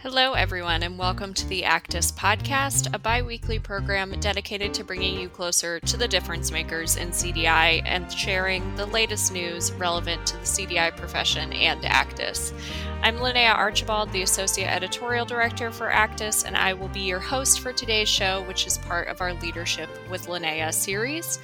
Hello, everyone, and welcome to the ACDIS Podcast, a bi weekly program dedicated to bringing you closer to the difference makers in CDI and sharing the latest news relevant to the CDI profession and ACDIS. I'm Linnea Archibald, the Associate Editorial Director for ACDIS, and I will be your host for today's show, which is part of our Leadership with Linnea series.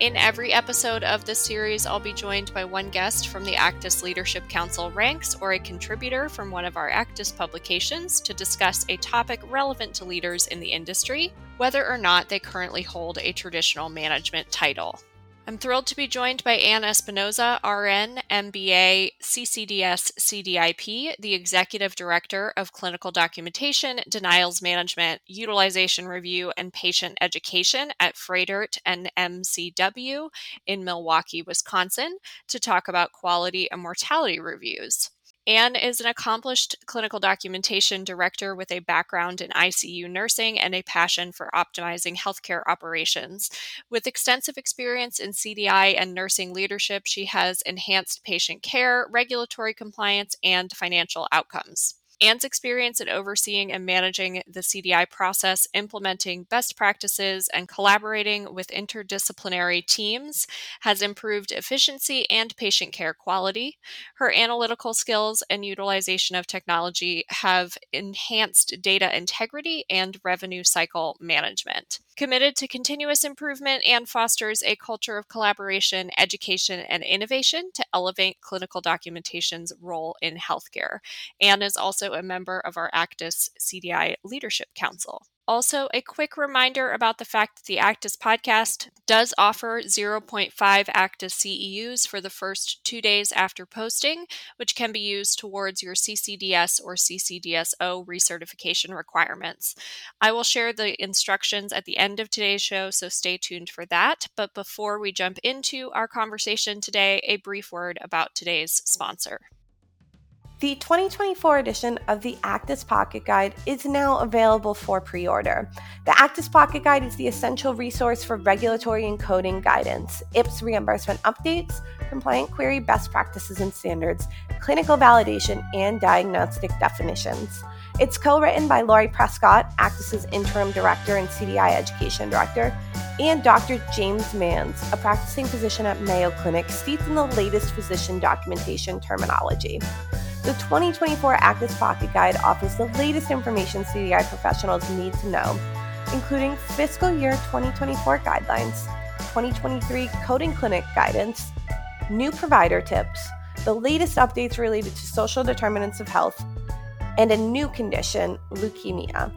In every episode of this series, I'll be joined by one guest from the ACDIS Leadership Council ranks or a contributor from one of our ACDIS publications to discuss a topic relevant to leaders in the industry, whether or not they currently hold a traditional management title. I'm thrilled to be joined by Anne Espinoza, RN, MBA, CCDS, CDIP, the Executive Director of Clinical Documentation, Denials Management, Utilization Review, and Patient Education at Froedtert and MCW in Milwaukee, Wisconsin, to talk about quality and mortality reviews. Anne is an accomplished clinical documentation director with a background in ICU nursing and a passion for optimizing healthcare operations. With extensive experience in CDI and nursing leadership, she has enhanced patient care, regulatory compliance, and financial outcomes. Anne's experience in overseeing and managing the CDI process, implementing best practices, and collaborating with interdisciplinary teams has improved efficiency and patient care quality. Her analytical skills and utilization of technology have enhanced data integrity and revenue cycle management committed to continuous improvement and fosters a culture of collaboration, education, and innovation to elevate clinical documentation's role in healthcare. Anne is also a member of our ACDIS CDI Leadership Council. Also, a quick reminder about the fact that the ACDIS podcast does offer 0.5 ACDIS CEUs for the first two days after posting, which can be used towards your CCDS or CCDSO recertification requirements. I will share the instructions at the end of today's show, so stay tuned for that. But before we jump into our conversation today, a brief word about today's sponsor. The 2024 edition of the ACDIS Pocket Guide is now available for pre order. The ACDIS Pocket Guide is the essential resource for regulatory and coding guidance, IPS reimbursement updates, compliant query best practices and standards, clinical validation, and diagnostic definitions. It's co written by Lori Prescott, ACDIS's interim director and CDI education director, and Dr. James Manns, a practicing physician at Mayo Clinic, steeped in the latest physician documentation terminology. The 2024 ACDIS Pocket Guide offers the latest information CDI professionals need to know, including fiscal year 2024 guidelines, 2023 coding clinic guidance, new provider tips, the latest updates related to social determinants of health, and a new condition, leukemia.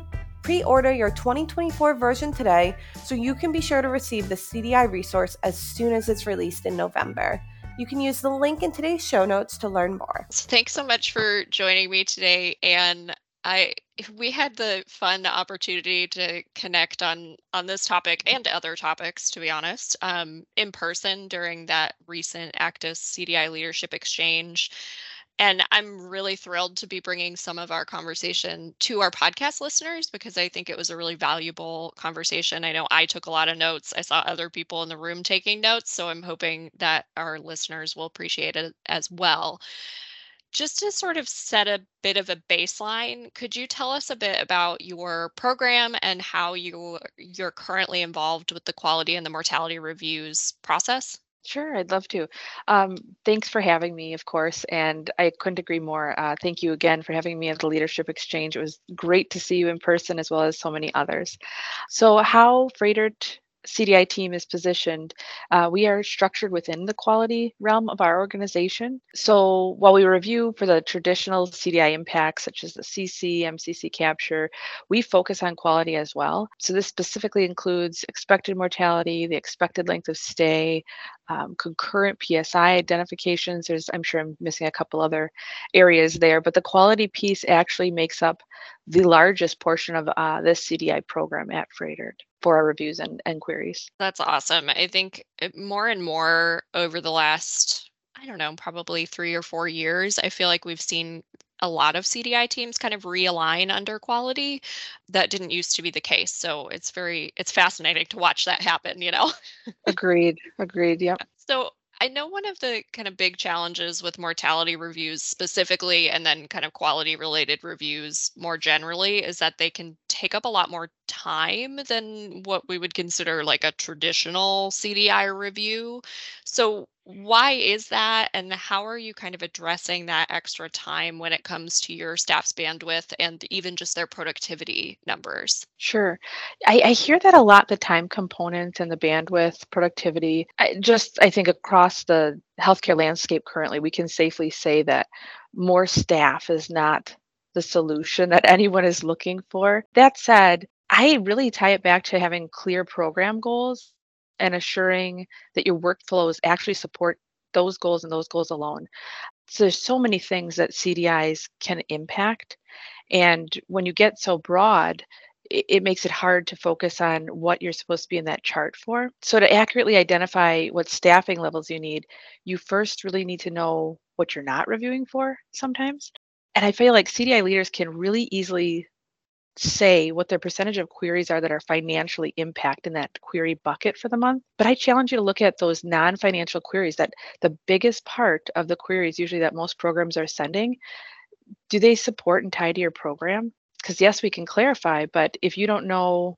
Pre order your 2024 version today so you can be sure to receive the CDI resource as soon as it's released in November. You can use the link in today's show notes to learn more. Thanks so much for joining me today. And I we had the fun opportunity to connect on on this topic and other topics, to be honest, um, in person during that recent ACDIS CDI leadership exchange. And I'm really thrilled to be bringing some of our conversation to our podcast listeners because I think it was a really valuable conversation. I know I took a lot of notes. I saw other people in the room taking notes. So I'm hoping that our listeners will appreciate it as well. Just to sort of set a bit of a baseline, could you tell us a bit about your program and how you you're currently involved with the quality and the mortality reviews process? Sure, I'd love to. Um, thanks for having me, of course, and I couldn't agree more. Uh, thank you again for having me at the Leadership Exchange. It was great to see you in person as well as so many others. So, how Froedtert CDI team is positioned, uh, we are structured within the quality realm of our organization. So while we review for the traditional CDI impacts, such as the CC, MCC capture, we focus on quality as well. So this specifically includes expected mortality, the expected length of stay, um, concurrent PSI identifications. There's, I'm sure I'm missing a couple other areas there, but the quality piece actually makes up the largest portion of uh, this CDI program at Froedtert for our reviews and, and queries. That's awesome. I think more and more over the last, I don't know, probably three or four years, I feel like we've seen a lot of CDI teams kind of realign under quality. That didn't used to be the case. So it's very, it's fascinating to watch that happen, you know? agreed. Agreed. Yep. So I know one of the kind of big challenges with mortality reviews specifically, and then kind of quality related reviews more generally, is that they can take up a lot more time than what we would consider like a traditional CDI review. So, why is that and how are you kind of addressing that extra time when it comes to your staff's bandwidth and even just their productivity numbers? Sure. I, I hear that a lot the time component and the bandwidth productivity. I just i think across the healthcare landscape currently we can safely say that more staff is not the solution that anyone is looking for. That said I really tie it back to having clear program goals and assuring that your workflows actually support those goals and those goals alone. So there's so many things that CDIs can impact. And when you get so broad, it, it makes it hard to focus on what you're supposed to be in that chart for. So to accurately identify what staffing levels you need, you first really need to know what you're not reviewing for sometimes. And I feel like CDI leaders can really easily say what their percentage of queries are that are financially impact in that query bucket for the month. But I challenge you to look at those non-financial queries that the biggest part of the queries usually that most programs are sending, do they support and tie to your program? Because yes, we can clarify, but if you don't know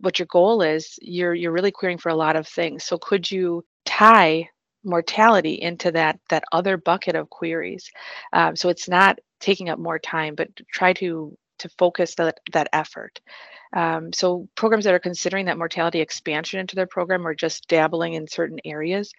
what your goal is, you're you're really querying for a lot of things. So could you tie mortality into that that other bucket of queries? Um, so it's not taking up more time, but try to to focus that, that effort. Um, so programs that are considering that mortality expansion into their program or just dabbling in certain areas,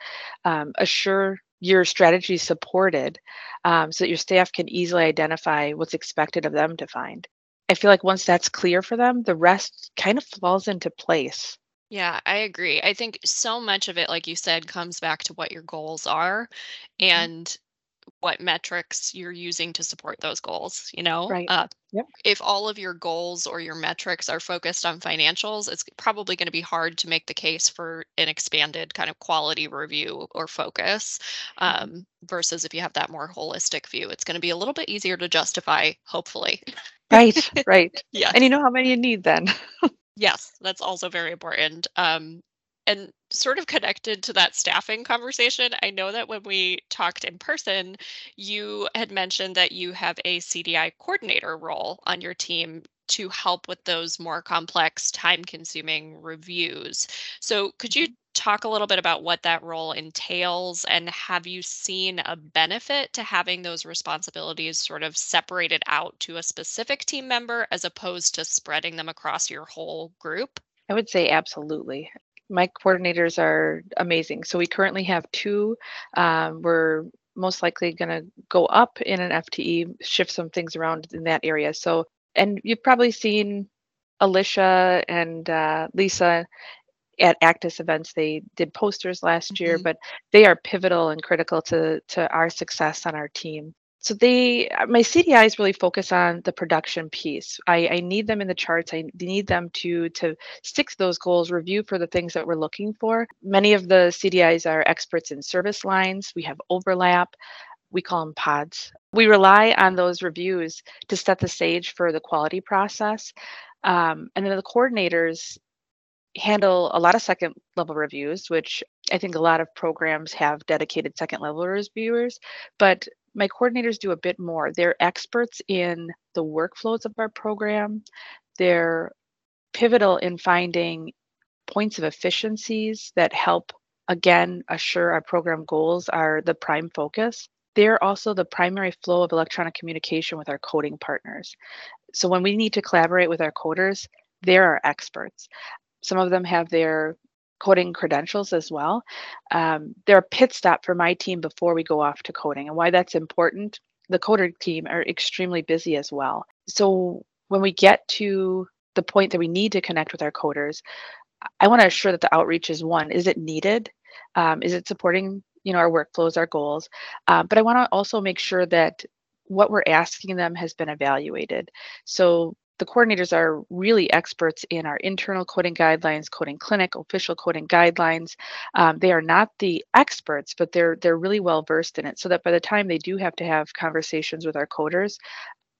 um, assure your strategy supported um, so that your staff can easily identify what's expected of them to find. I feel like once that's clear for them, the rest kind of falls into place. Yeah, I agree. I think so much of it, like you said, comes back to what your goals are. Mm-hmm. And what metrics you're using to support those goals you know? Right. Uh, yep. if all of your goals or your metrics are focused on financials it's probably going to be hard to make the case for an expanded kind of quality review or focus mm-hmm. um, versus if you have that more holistic view it's going to be a little bit easier to justify hopefully. Right right. Yeah. And you know how many you need then. Yes that's also very important. Um, and sort of connected to that staffing conversation, I know that when we talked in person, you had mentioned that you have a CDI coordinator role on your team to help with those more complex, time consuming reviews. So, could you mm-hmm. talk a little bit about what that role entails and have you seen a benefit to having those responsibilities sort of separated out to a specific team member as opposed to spreading them across your whole group? I would say absolutely my coordinators are amazing. So we currently have two. Um, we're most likely going to go up in an FTE, shift some things around in that area. So, and you've probably seen Alicia and uh, Lisa at ACDIS events. They did posters last mm-hmm. year, but they are pivotal and critical to to our success on our team so they uh, my cdis really focus on the production piece. I, I need them in the charts. I need them to to stick to those goals review for the things that we're looking for. Many of the cdis are experts in service lines. We have overlap. We call them pods. We rely on those reviews to set the stage for the quality process. Um, and then the coordinators handle a lot of second level reviews which i think a lot of programs have dedicated second level reviewers. But my coordinators do a bit more. They're experts in the workflows of our program. They're pivotal in finding points of efficiencies that help, again, assure our program goals are the prime focus. They're also the primary flow of electronic communication with our coding partners. So when we need to collaborate with our coders, they're our experts. Some of them have their coding credentials as well. Um, they're a pit stop for my team before we go off to coding. And why that's important, the coder team are extremely busy as well. So when we get to the point that we need to connect with our coders, I want to assure that the outreach is one, is it needed? Um, is it supporting you know our workflows, our goals? Uh, but I want to also make sure that what we're asking them has been evaluated. So the coordinators are really experts in our internal coding guidelines, coding clinic, official coding guidelines. Um, they are not the experts, but they're they're really well versed in it. So that by the time they do have to have conversations with our coders,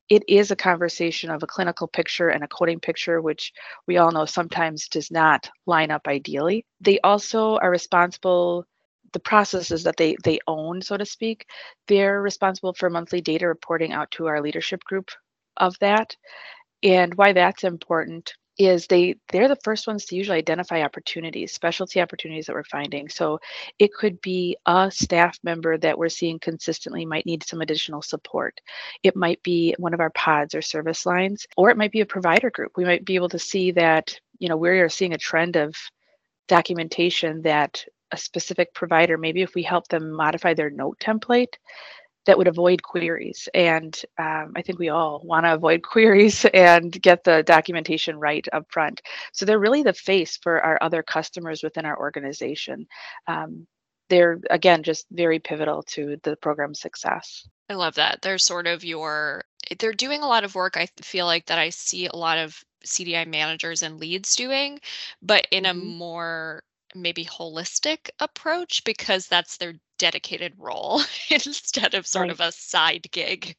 it is a conversation of a clinical picture and a coding picture, which we all know sometimes does not line up ideally. They also are responsible the processes that they they own, so to speak, they're responsible for monthly data reporting out to our leadership group of that. And why that's important is they they're the first ones to usually identify opportunities specialty opportunities that we're finding. So it could be a staff member that we're seeing consistently might need some additional support. It might be one of our pods or service lines or it might be a provider group. We might be able to see that you know we're seeing a trend of documentation that a specific provider maybe if we help them modify their note template that would avoid queries. And um, I think we all want to avoid queries and get the documentation right up front. So they're really the face for our other customers within our organization. Um, they're, again, just very pivotal to the program's success. I love that. They're sort of your, they're doing a lot of work. I feel like that I see a lot of CDI managers and leads doing, but in mm-hmm. a more maybe holistic approach because that's their dedicated role instead of sort right. of a side gig,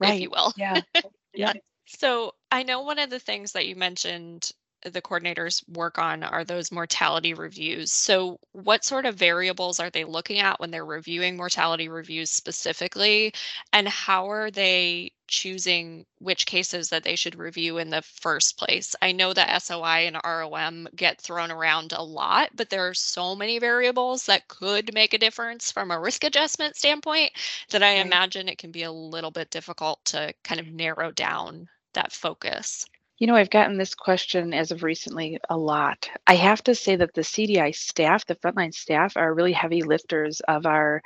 right. if you will. Yeah. Yeah. so I know one of the things that you mentioned the coordinators work on are those mortality reviews. So, what sort of variables are they looking at when they're reviewing mortality reviews specifically? And how are they choosing which cases that they should review in the first place? I know that SOI and ROM get thrown around a lot, but there are so many variables that could make a difference from a risk adjustment standpoint that I right. imagine it can be a little bit difficult to kind of narrow down that focus. You know, I've gotten this question as of recently a lot. I have to say that the CDI staff, the frontline staff, are really heavy lifters of our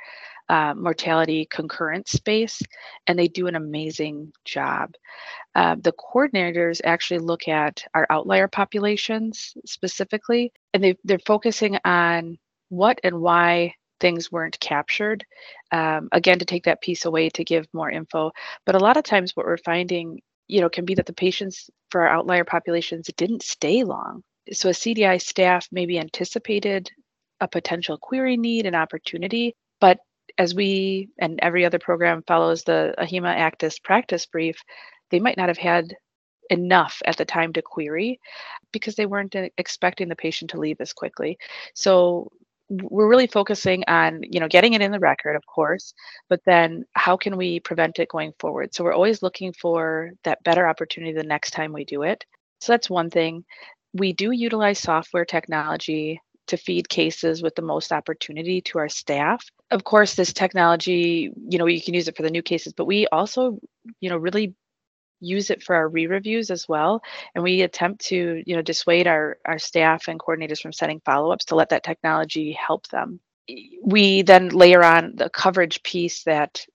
uh, mortality concurrent space, and they do an amazing job. Uh, the coordinators actually look at our outlier populations specifically, and they, they're focusing on what and why things weren't captured. Um, again, to take that piece away to give more info. But a lot of times, what we're finding you know, can be that the patients for our outlier populations didn't stay long. So a CDI staff maybe anticipated a potential query need and opportunity, but as we and every other program follows the AHIMA ACDIS practice brief, they might not have had enough at the time to query because they weren't expecting the patient to leave as quickly. So we're really focusing on you know getting it in the record of course but then how can we prevent it going forward? So we're always looking for that better opportunity the next time we do it. So that's one thing. We do utilize software technology to feed cases with the most opportunity to our staff. Of course this technology you know you can use it for the new cases but we also you know really use it for our re-reviews as well and we attempt to you know dissuade our our staff and coordinators from setting follow-ups to let that technology help them. We then layer on the coverage piece that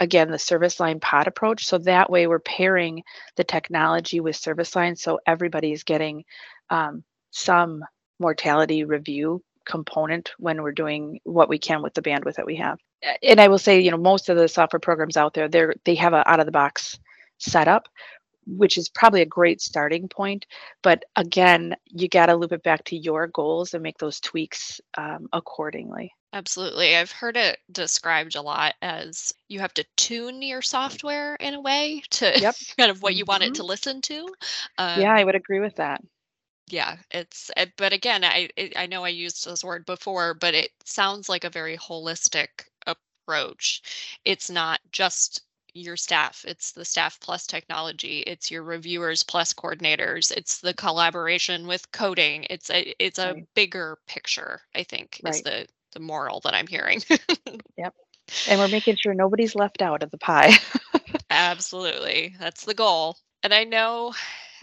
again the service line pod approach so that way we're pairing the technology with service lines so everybody is getting um, some mortality review component when we're doing what we can with the bandwidth that we have. And i will say you know most of the software programs out there they're they have a out of the box setup which is probably a great starting point. But again, you got to loop it back to your goals and make those tweaks um, accordingly. Absolutely. I've heard it described a lot as you have to tune your software in a way to yep. kind of what you want mm-hmm. it to listen to. Um, yeah, I would agree with that. Yeah, it's, eh, but again, I, I know I used this word before, but it sounds like a very holistic approach. It's not just your staff it's the staff plus technology it's your reviewers plus coordinators it's the collaboration with coding it's a it's a right. bigger picture i think right. is the the moral that i'm hearing. Yep. And we're making sure nobody's left out of the pie. Absolutely. That's the goal. And i know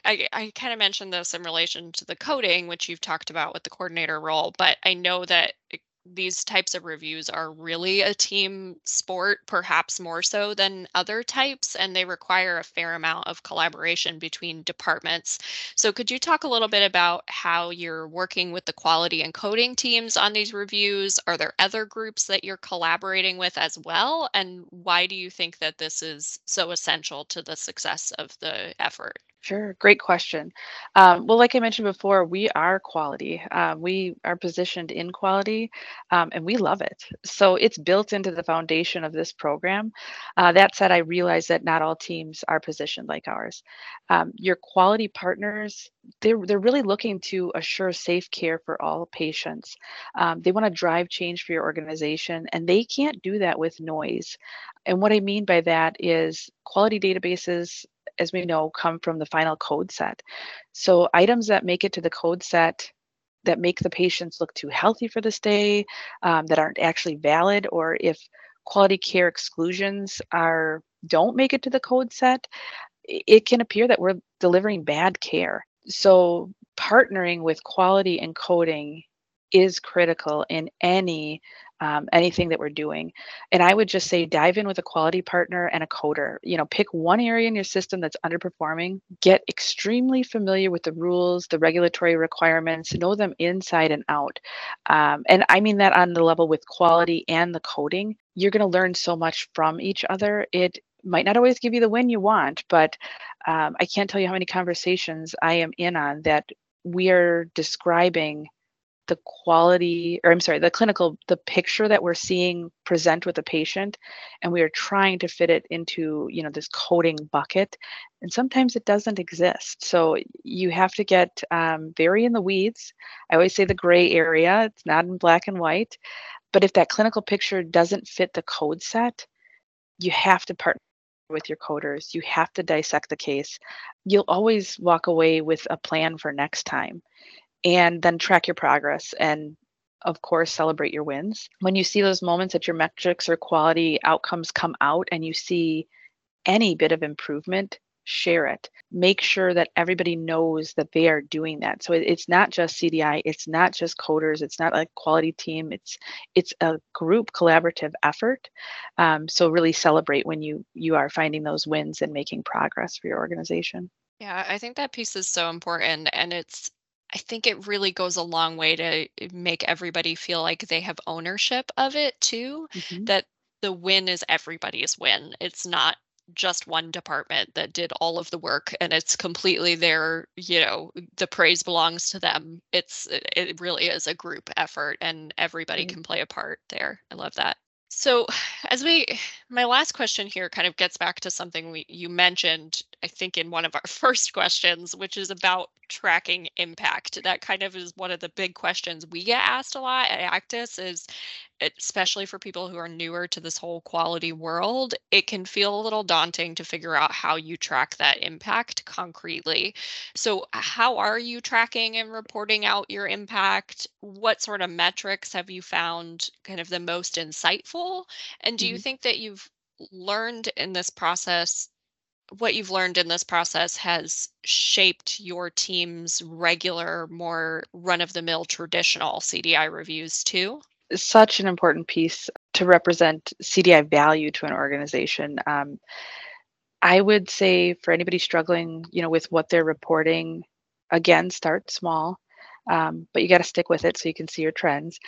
I, I kind of mentioned this in relation to the coding, which you've talked about with the coordinator role, but I know that these types of reviews are really a team sport, perhaps more so than other types, and they require a fair amount of collaboration between departments. So, could you talk a little bit about how you're working with the quality and coding teams on these reviews? Are there other groups that you're collaborating with as well? And why do you think that this is so essential to the success of the effort? Sure, great question. Um, well, like I mentioned before, we are quality. Uh, we are positioned in quality. Um, and we love it. So it's built into the foundation of this program. Uh, that said, I realize that not all teams are positioned like ours. Um, your quality partners, they're, they're really looking to assure safe care for all patients. Um, they want to drive change for your organization, and they can't do that with noise. And what I mean by that is quality databases as we know, come from the final code set. So items that make it to the code set that make the patients look too healthy for this day, um, that aren't actually valid, or if quality care exclusions are don't make it to the code set, it can appear that we're delivering bad care. So partnering with quality and coding is critical in any um, anything that we're doing. And I would just say dive in with a quality partner and a coder. You know, pick one area in your system that's underperforming, get extremely familiar with the rules, the regulatory requirements, know them inside and out. Um, and I mean that on the level with quality and the coding. You're going to learn so much from each other. It might not always give you the win you want, but um, I can't tell you how many conversations I am in on that we are describing the quality or i'm sorry the clinical the picture that we're seeing present with the patient and we are trying to fit it into you know this coding bucket and sometimes it doesn't exist. So you have to get um, very in the weeds. I always say the gray area it's not in black and white but if that clinical picture doesn't fit the code set you have to partner with your coders. You have to dissect the case. You'll always walk away with a plan for next time and then track your progress and of course celebrate your wins. When you see those moments that your metrics or quality outcomes come out and you see any bit of improvement share it. Make sure that everybody knows that they are doing that. So it's not just cdi it's not just coders it's not a quality team it's it's a group collaborative effort. Um, so really celebrate when you you are finding those wins and making progress for your organization. Yeah i think that piece is so important and it's I think it really goes a long way to eh, make everybody feel like they have ownership of it too. Mm-hmm. That the win is everybody's win. It's not just one department that did all of the work and it's completely their you know the praise belongs to them it's it really is a group effort and everybody mm-hmm. can play a part there i love that so, as we, my last question here kind of gets back to something we, you mentioned, I think, in one of our first questions, which is about tracking impact. That kind of is one of the big questions we get asked a lot at ACDIS is especially for people who are newer to this whole quality world, it can feel a little daunting to figure out how you track that impact concretely. So, how are you tracking and reporting out your impact? What sort of metrics have you found kind of the most insightful? And do mm-hmm. you think that you've learned in this process? What you've learned in this process has shaped your team's regular, more run of the mill traditional CDI reviews too? such an important piece to represent CDI value to an organization. Um, I would say for anybody struggling, you know, with what they're reporting, again, start small, um, but you got to stick with it so you can see your trends,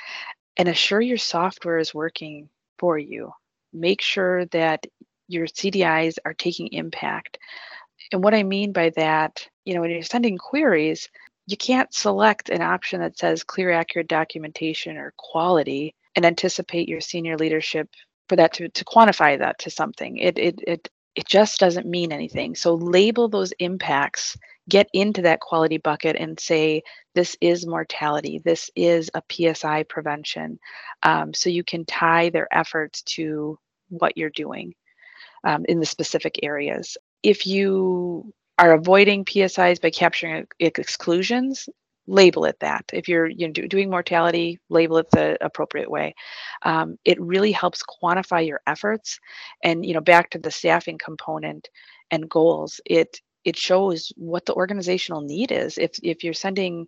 and assure your software is working for you. Make sure that your CDIs are taking impact. And what I mean by that, you know, when you're sending queries, you can't select an option that says clear, accurate documentation or quality and anticipate your senior leadership for that to, to quantify that to something. It, it, it, it just doesn't mean anything. So label those impacts, get into that quality bucket and say, this is mortality, this is a PSI prevention. Um, so you can tie their efforts to what you're doing um, in the specific areas. If you are avoiding PSIs by capturing exclusions, label it that. If you're you know, doing mortality, label it the appropriate way. Um, it really helps quantify your efforts. And you know, back to the staffing component and goals, it it shows what the organizational need is. If if you're sending,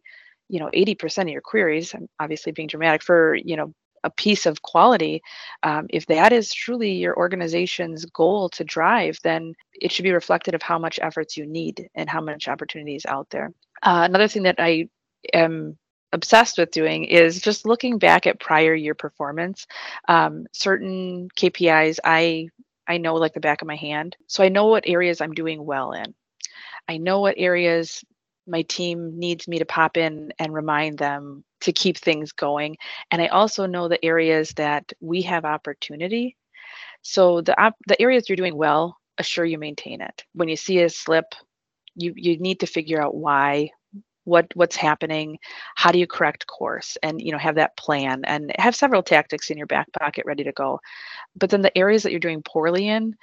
you know, 80% of your queries, I'm obviously being dramatic for you know a piece of quality, um, if that is truly your organization's goal to drive, then it should be reflected of how much efforts you need and how much opportunity is out there. Uh, another thing that I am obsessed with doing is just looking back at prior year performance. Um, certain KPIs I I know like the back of my hand, so I know what areas I'm doing well in. I know what areas my team needs me to pop in and remind them to keep things going. And I also know the areas that we have opportunity. So the op- the areas you're doing well, assure you maintain it. When you see a slip, you you need to figure out why what what's happening how do you correct course and you know have that plan and have several tactics in your back pocket ready to go but then the areas that you're doing poorly in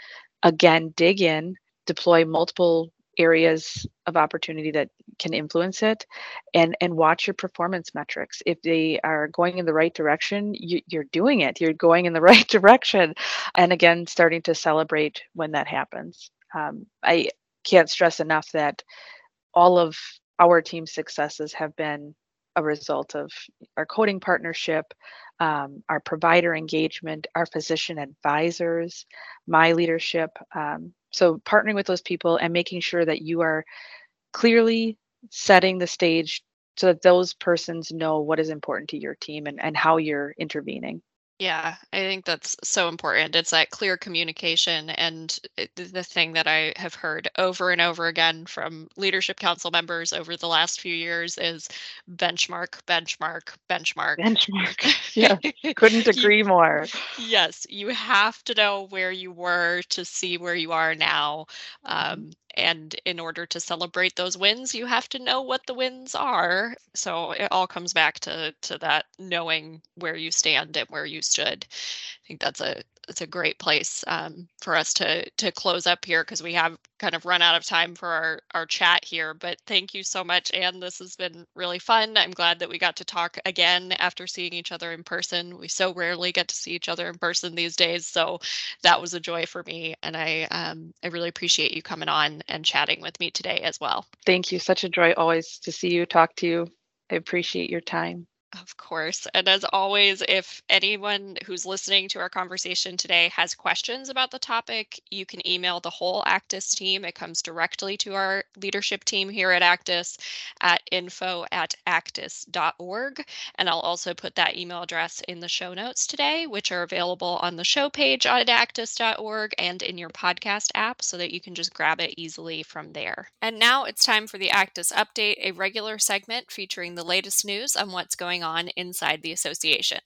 again dig in deploy multiple areas of opportunity that can influence it and and watch your performance metrics. If they are going in the right direction you, you're doing it. You're going in the right direction. And again starting to celebrate when that happens. Um, i can't stress enough that all of our team's successes have been a result of our coding partnership, um, our provider engagement, our physician advisors, my leadership. Um, so, partnering with those people and making sure that you are clearly setting the stage so that those persons know what is important to your team and, and how you're intervening. Yeah, I think that's so important. It's that clear communication. And it, the thing that I have heard over and over again from leadership council members over the last few years is benchmark, benchmark, benchmark. Benchmark. Yeah, couldn't agree more. Yes, you have to know where you were to see where you are now. Um, and in order to celebrate those wins you have to know what the wins are. So it all comes back to to that knowing where you stand and where you stood. I think that's a it's a great place um, for us to to close up here because we have kind of run out of time for our our chat here. But thank you so much, Anne. This has been really fun. I'm glad that we got to talk again after seeing each other in person. We so rarely get to see each other in person these days, so that was a joy for me, and I um, I really appreciate you coming on and chatting with me today as well. Thank you. Such a joy always to see you, talk to you. I appreciate your time. Of course. And as always, if anyone who's listening to our conversation today has questions about the topic, you can email the whole ACDIS team. It comes directly to our leadership team here at ACDIS at info at acdis.org. And I'll also put that email address in the show notes today, which are available on the show page at acdis.org and in your podcast app so that you can just grab it easily from there. And now it's time for the ACDIS Update, a regular segment featuring the latest news on what's going going on inside the association.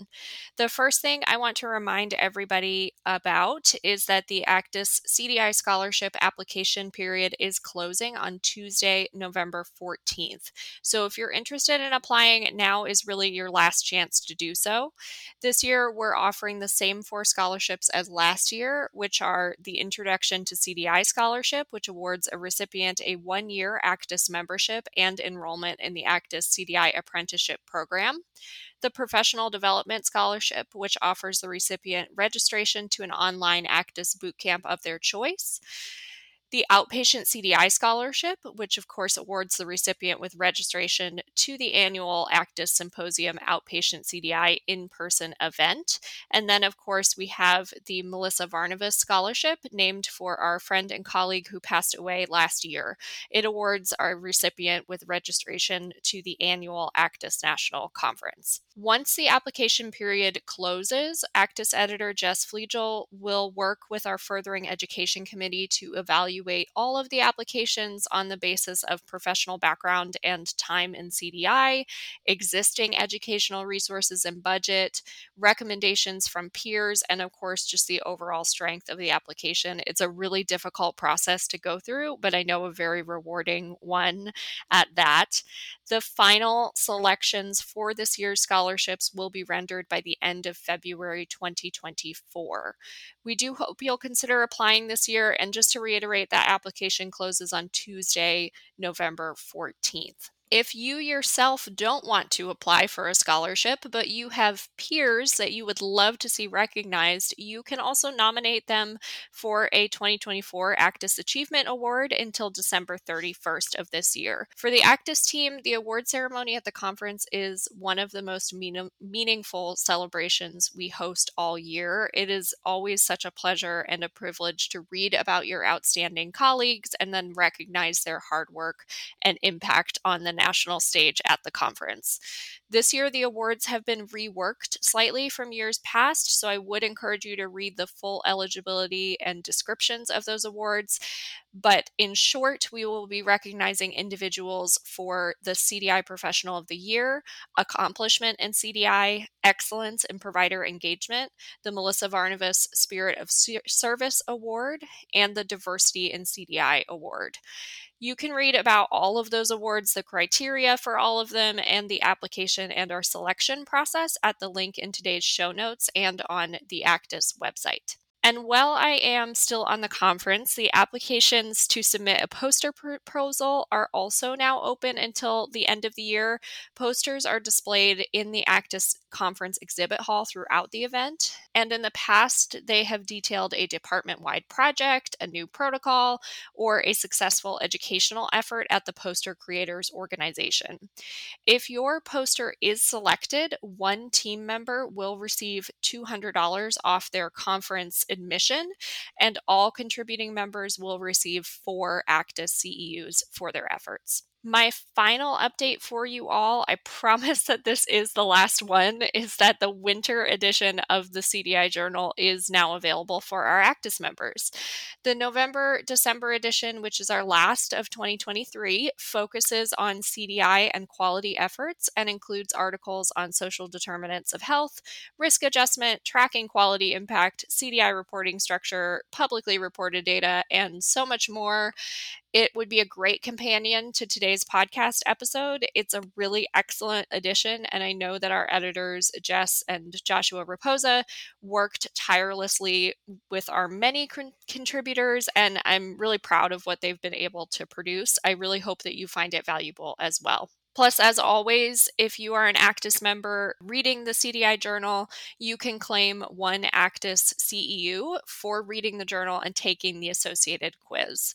The first thing I want to remind everybody about is that the ACDIS CDI scholarship application period is closing on Tuesday, November 14th. So if you're interested in applying, now is really your last chance to do so. This year, we're offering the same four scholarships as last year, which are the Introduction to CDI Scholarship, which awards a recipient a one year ACDIS membership and enrollment in the ACDIS CDI Apprenticeship Program the Professional Development Scholarship, which offers the recipient registration to an online ACDIS bootcamp of their choice the Outpatient CDI Scholarship, which of course awards the recipient with registration to the annual ACDIS Symposium Outpatient CDI in person event. And then, of course, we have the Melissa Varnavas Scholarship, named for our friend and colleague who passed away last year. It awards our recipient with registration to the annual ACDIS National Conference. Once the application period closes, ACDIS editor Jess Flegel will work with our Furthering Education Committee to evaluate evaluate all of the applications on the basis of professional background and time in CDI, existing educational resources and budget, recommendations from peers, and of course, just the overall strength of the application. It's a really difficult process to go through, but I know a very rewarding one at that. The final selections for this year's scholarships will be rendered by the end of February 2024. We do hope you'll consider applying this year. And just to reiterate, that application closes on Tuesday, November 14th. If you yourself don't want to apply for a scholarship, but you have peers that you would love to see recognized, you can also nominate them for a 2024 ACDIS Achievement Award until December 31st of this year. For the ACDIS team, the award ceremony at the conference is one of the most mean- meaningful celebrations we host all year. It is always such a pleasure and a privilege to read about your outstanding colleagues and then recognize their hard work and impact on the national stage at the conference. This year, the awards have been reworked slightly from years past, so I would encourage you to read the full eligibility and descriptions of those awards. But in short, we will be recognizing individuals for the CDI Professional of the Year, accomplishment in CDI, excellence in provider engagement, the Melissa Varnavas Spirit of Service Award, and the Diversity in CDI Award. You can read about all of those awards, the criteria for all of them, and the application and our selection process at the link in today's show notes and on the ACDIS website. And while I am still on the conference, the applications to submit a poster proposal are also now open until the end of the year. Posters are displayed in the ACDIS conference exhibit hall throughout the event. And in the past, they have detailed a department wide project, a new protocol, or a successful educational effort at the poster creators organization. If your poster is selected, one team member will receive $200 off their conference admission, and all contributing members will receive four ACDIS CEUs for their efforts. My final update for you all, I promise that this is the last one, is that the winter edition of the CDI Journal is now available for our ACDIS members. The November December edition, which is our last of 2023, focuses on CDI and quality efforts and includes articles on social determinants of health, risk adjustment, tracking quality impact, CDI reporting structure, publicly reported data, and so much more. It would be a great companion to today's podcast episode. It's a really excellent addition, and I know that our editors, Jess and Joshua Raposa, worked tirelessly with our many con- contributors, and I'm really proud of what they've been able to produce. I really hope that you find it valuable as well. Plus, as always, if you are an ACDIS member reading the CDI journal, you can claim one ACDIS CEU for reading the journal and taking the associated quiz.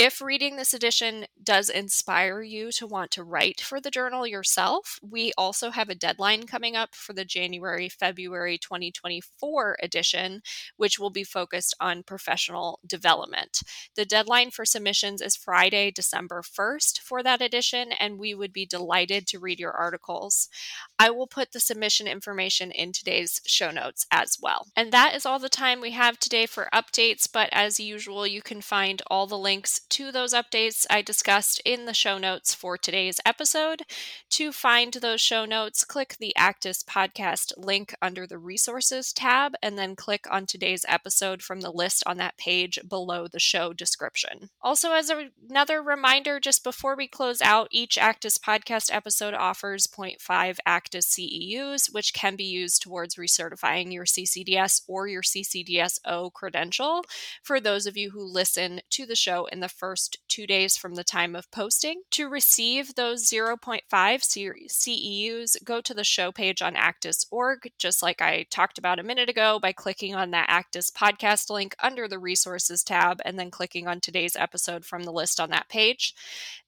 If reading this edition does inspire you to want to write for the journal yourself, we also have a deadline coming up for the January February 2024 edition, which will be focused on professional development. The deadline for submissions is Friday, December 1st for that edition, and we would be delighted to read your articles. I will put the submission information in today's show notes as well. And that is all the time we have today for updates, but as usual, you can find all the links to those updates I discussed in the show notes for today's episode. To find those show notes, click the ACDIS podcast link under the resources tab and then click on today's episode from the list on that page below the show description. Also, as a, another reminder, just before we close out, each ACDIS podcast episode offers 0.5 ACDIS CEUs, which can be used towards recertifying your CCDS or your CCDSO credential for those of you who listen to the show in the first two days from the time of posting. To receive those 0.5 CEUs, go to the show page on ACDIS.org, just like I talked about a minute ago, by clicking on that ACDIS podcast link under the resources tab and then clicking on today's episode from the list on that page.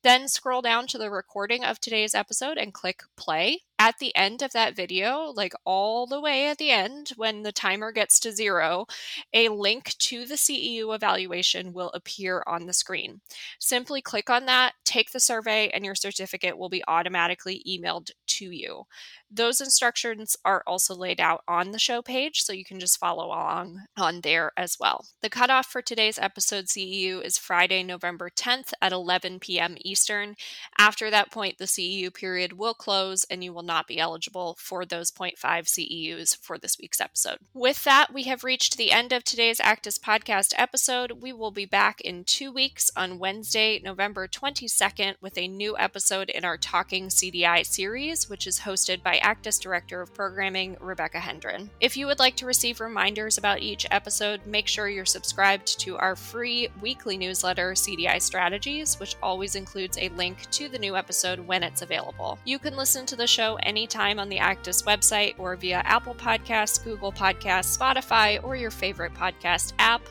Then scroll down to the recording of today's episode and click play. At the end of that video, like all the way at the end, when the timer gets to zero, a link to the CEU evaluation will appear on the screen. Simply click on that, take the survey, and your certificate will be automatically emailed to you. Those instructions are also laid out on the show page, so you can just follow along on there as well. The cutoff for today's episode CEU is Friday, November 10th at 11 p.m. Eastern. After that point, the CEU period will close and you will not be eligible for those 0.5 CEUs for this week's episode. With that, we have reached the end of today's ACDIS podcast episode. We will be back in two weeks on Wednesday, November 22nd, with a new episode in our Talking CDI series, which is hosted by ACDIS Director of Programming, Rebecca Hendren. If you would like to receive reminders about each episode, make sure you're subscribed to our free weekly newsletter, CDI Strategies, which always includes a link to the new episode when it's available. You can listen to the show anytime on the ACDIS website or via Apple Podcasts, Google Podcasts, Spotify, or your favorite podcast app.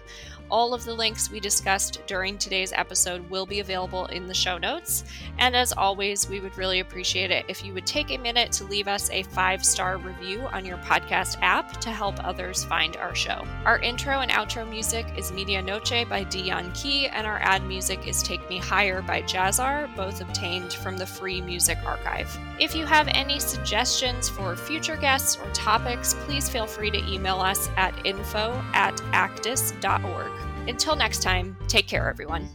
All of the links we discussed during today's episode will be available in the show notes. And as always, we would really appreciate it if you would take a minute to leave us a five star review on your podcast app to help others find our show. Our intro and outro music is Media Noche by Dee Yan-Kay, and our ad music is Take Me Higher by Jahzzar, both obtained from the Free Music Archive. If you have any suggestions for future guests or topics, please feel free to email us at info at acdis.org. Until next time, take care, everyone.